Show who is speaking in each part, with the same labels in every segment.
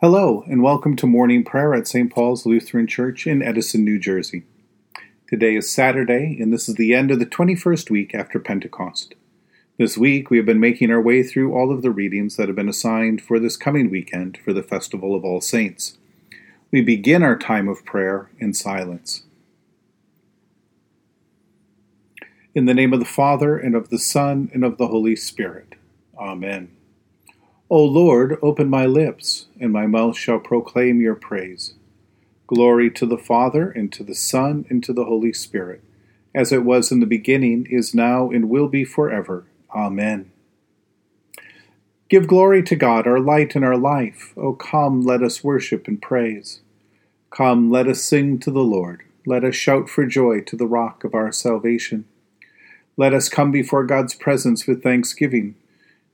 Speaker 1: Hello, and welcome to morning prayer at St. Paul's Lutheran Church in Edison, New Jersey. Today is Saturday, and this is the end of the 21st week after Pentecost. This week, we have been making our way through all of the readings that have been assigned for this coming weekend for the Festival of All Saints. We begin our time of prayer in silence. In the name of the Father, and of the Son, and of the Holy Spirit. Amen. O Lord, open my lips, and my mouth shall proclaim your praise. Glory to the Father, and to the Son, and to the Holy Spirit, as it was in the beginning, is now, and will be forever. Amen. Give glory to God, our light and our life. O come, let us worship and praise. Come, let us sing to the Lord. Let us shout for joy to the rock of our salvation. Let us come before God's presence with thanksgiving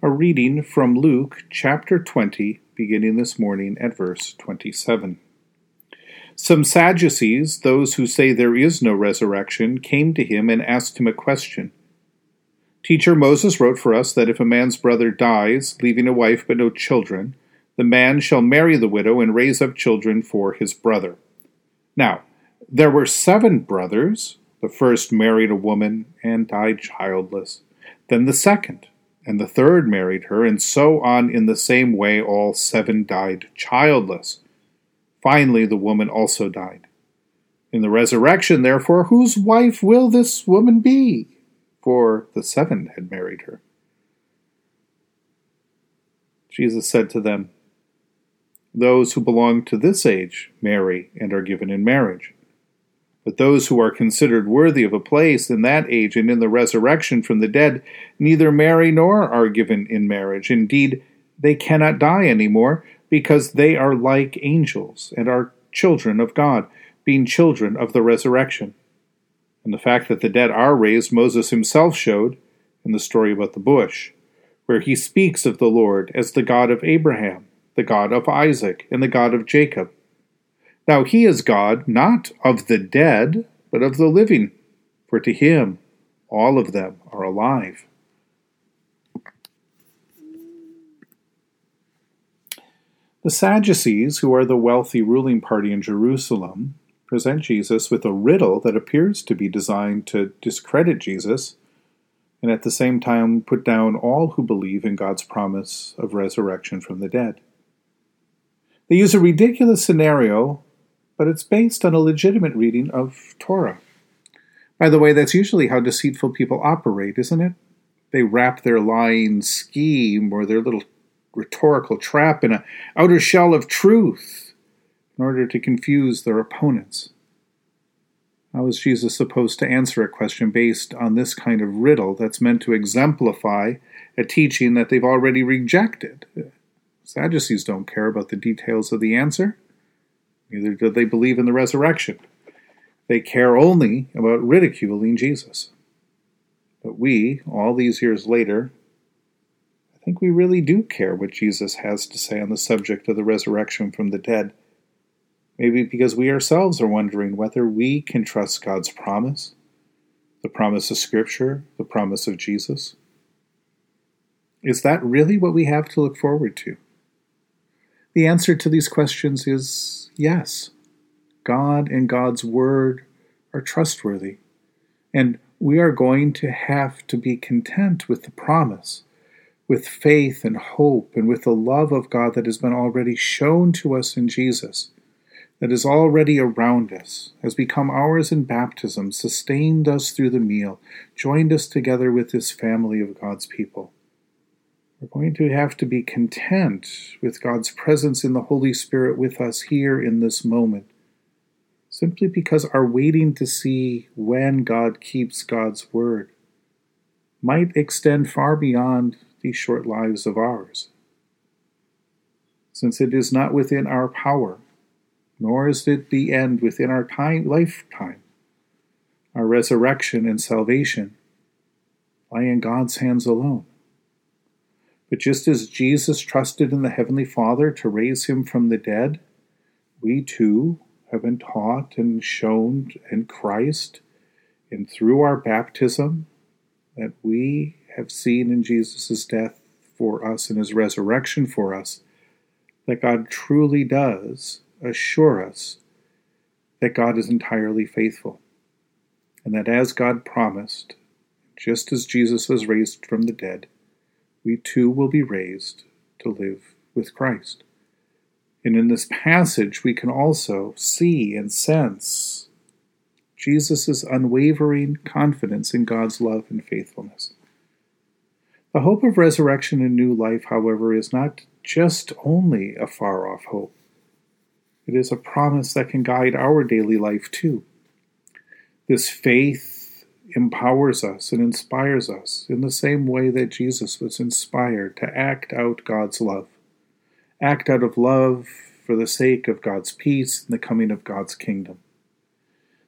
Speaker 1: A reading from Luke chapter 20, beginning this morning at verse 27. Some Sadducees, those who say there is no resurrection, came to him and asked him a question. Teacher, Moses wrote for us that if a man's brother dies, leaving a wife but no children, the man shall marry the widow and raise up children for his brother. Now, there were seven brothers. The first married a woman and died childless. Then the second and the third married her, and so on in the same way all seven died childless. Finally, the woman also died. In the resurrection, therefore, whose wife will this woman be? For the seven had married her. Jesus said to them, Those who belong to this age marry and are given in marriage. But those who are considered worthy of a place in that age and in the resurrection from the dead neither marry nor are given in marriage. Indeed, they cannot die any more, because they are like angels and are children of God, being children of the resurrection. And the fact that the dead are raised, Moses himself showed in the story about the bush, where he speaks of the Lord as the God of Abraham, the God of Isaac, and the God of Jacob. Now he is God not of the dead, but of the living, for to him all of them are alive. The Sadducees, who are the wealthy ruling party in Jerusalem, present Jesus with a riddle that appears to be designed to discredit Jesus and at the same time put down all who believe in God's promise of resurrection from the dead. They use a ridiculous scenario but it's based on a legitimate reading of Torah. By the way, that's usually how deceitful people operate, isn't it? They wrap their lying scheme or their little rhetorical trap in an outer shell of truth in order to confuse their opponents. How is Jesus supposed to answer a question based on this kind of riddle that's meant to exemplify a teaching that they've already rejected? Sadducees don't care about the details of the answer. Neither do they believe in the resurrection. They care only about ridiculing Jesus. But we, all these years later, I think we really do care what Jesus has to say on the subject of the resurrection from the dead. Maybe because we ourselves are wondering whether we can trust God's promise, the promise of Scripture, the promise of Jesus. Is that really what we have to look forward to? The answer to these questions is yes. God and God's Word are trustworthy, and we are going to have to be content with the promise, with faith and hope, and with the love of God that has been already shown to us in Jesus, that is already around us, has become ours in baptism, sustained us through the meal, joined us together with this family of God's people. We're going to have to be content with God's presence in the Holy Spirit with us here in this moment, simply because our waiting to see when God keeps God's word might extend far beyond these short lives of ours. Since it is not within our power, nor is it the end within our time, lifetime, our resurrection and salvation lie in God's hands alone. But just as Jesus trusted in the Heavenly Father to raise him from the dead, we too have been taught and shown in Christ and through our baptism that we have seen in Jesus' death for us and his resurrection for us that God truly does assure us that God is entirely faithful, and that as God promised, just as Jesus was raised from the dead, we too will be raised to live with Christ. And in this passage, we can also see and sense Jesus' unwavering confidence in God's love and faithfulness. The hope of resurrection and new life, however, is not just only a far off hope, it is a promise that can guide our daily life too. This faith empowers us and inspires us in the same way that Jesus was inspired to act out God's love. Act out of love for the sake of God's peace and the coming of God's kingdom.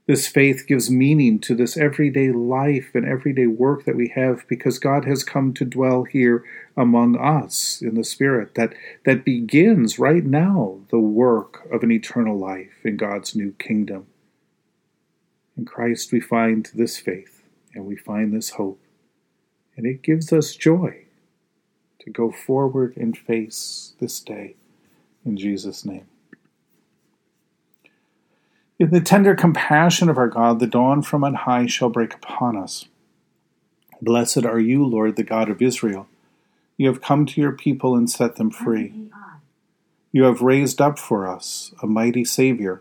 Speaker 1: This faith gives meaning to this everyday life and everyday work that we have because God has come to dwell here among us in the Spirit that, that begins right now the work of an eternal life in God's new kingdom. In Christ, we find this faith and we find this hope, and it gives us joy to go forward and face this day. In Jesus' name. In the tender compassion of our God, the dawn from on high shall break upon us. Blessed are you, Lord, the God of Israel. You have come to your people and set them free. You have raised up for us a mighty Savior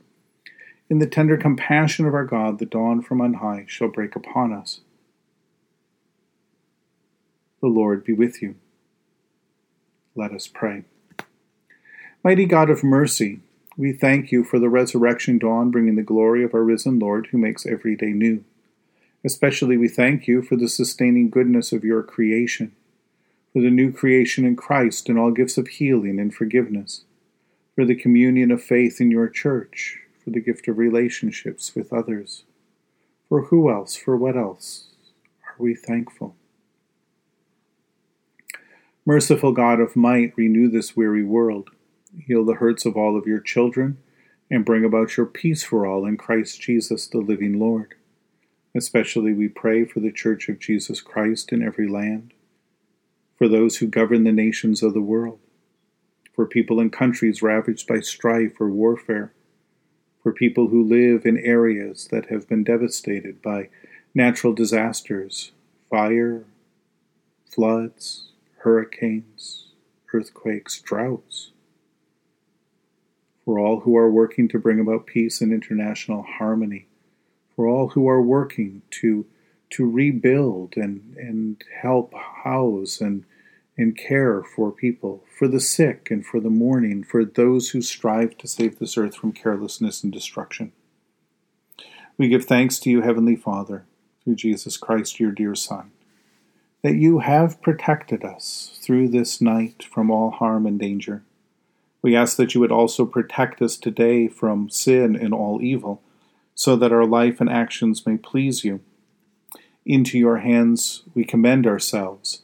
Speaker 1: In the tender compassion of our God, the dawn from on high shall break upon us. The Lord be with you. Let us pray. Mighty God of mercy, we thank you for the resurrection dawn bringing the glory of our risen Lord who makes every day new. Especially we thank you for the sustaining goodness of your creation, for the new creation in Christ and all gifts of healing and forgiveness, for the communion of faith in your church for the gift of relationships with others. For who else, for what else are we thankful? Merciful God of might, renew this weary world, heal the hurts of all of your children, and bring about your peace for all in Christ Jesus, the living Lord. Especially we pray for the Church of Jesus Christ in every land, for those who govern the nations of the world, for people in countries ravaged by strife or warfare for people who live in areas that have been devastated by natural disasters, fire, floods, hurricanes, earthquakes, droughts. For all who are working to bring about peace and international harmony, for all who are working to to rebuild and, and help house and and care for people, for the sick and for the mourning, for those who strive to save this earth from carelessness and destruction. We give thanks to you, Heavenly Father, through Jesus Christ, your dear Son, that you have protected us through this night from all harm and danger. We ask that you would also protect us today from sin and all evil, so that our life and actions may please you. Into your hands we commend ourselves,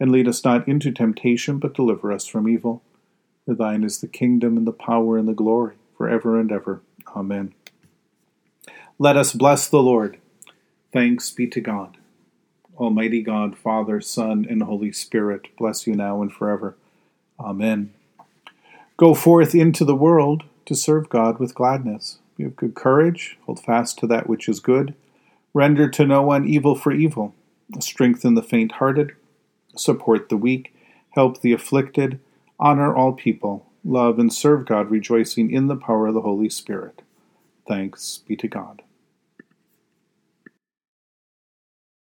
Speaker 1: and lead us not into temptation, but deliver us from evil. For thine is the kingdom, and the power, and the glory, for ever and ever. Amen. Let us bless the Lord. Thanks be to God. Almighty God, Father, Son, and Holy Spirit, bless you now and forever. Amen. Go forth into the world to serve God with gladness. Be of good courage, hold fast to that which is good, render to no one evil for evil, strengthen the faint hearted support the weak, help the afflicted, honor all people, love and serve God, rejoicing in the power of the Holy Spirit. Thanks be to God.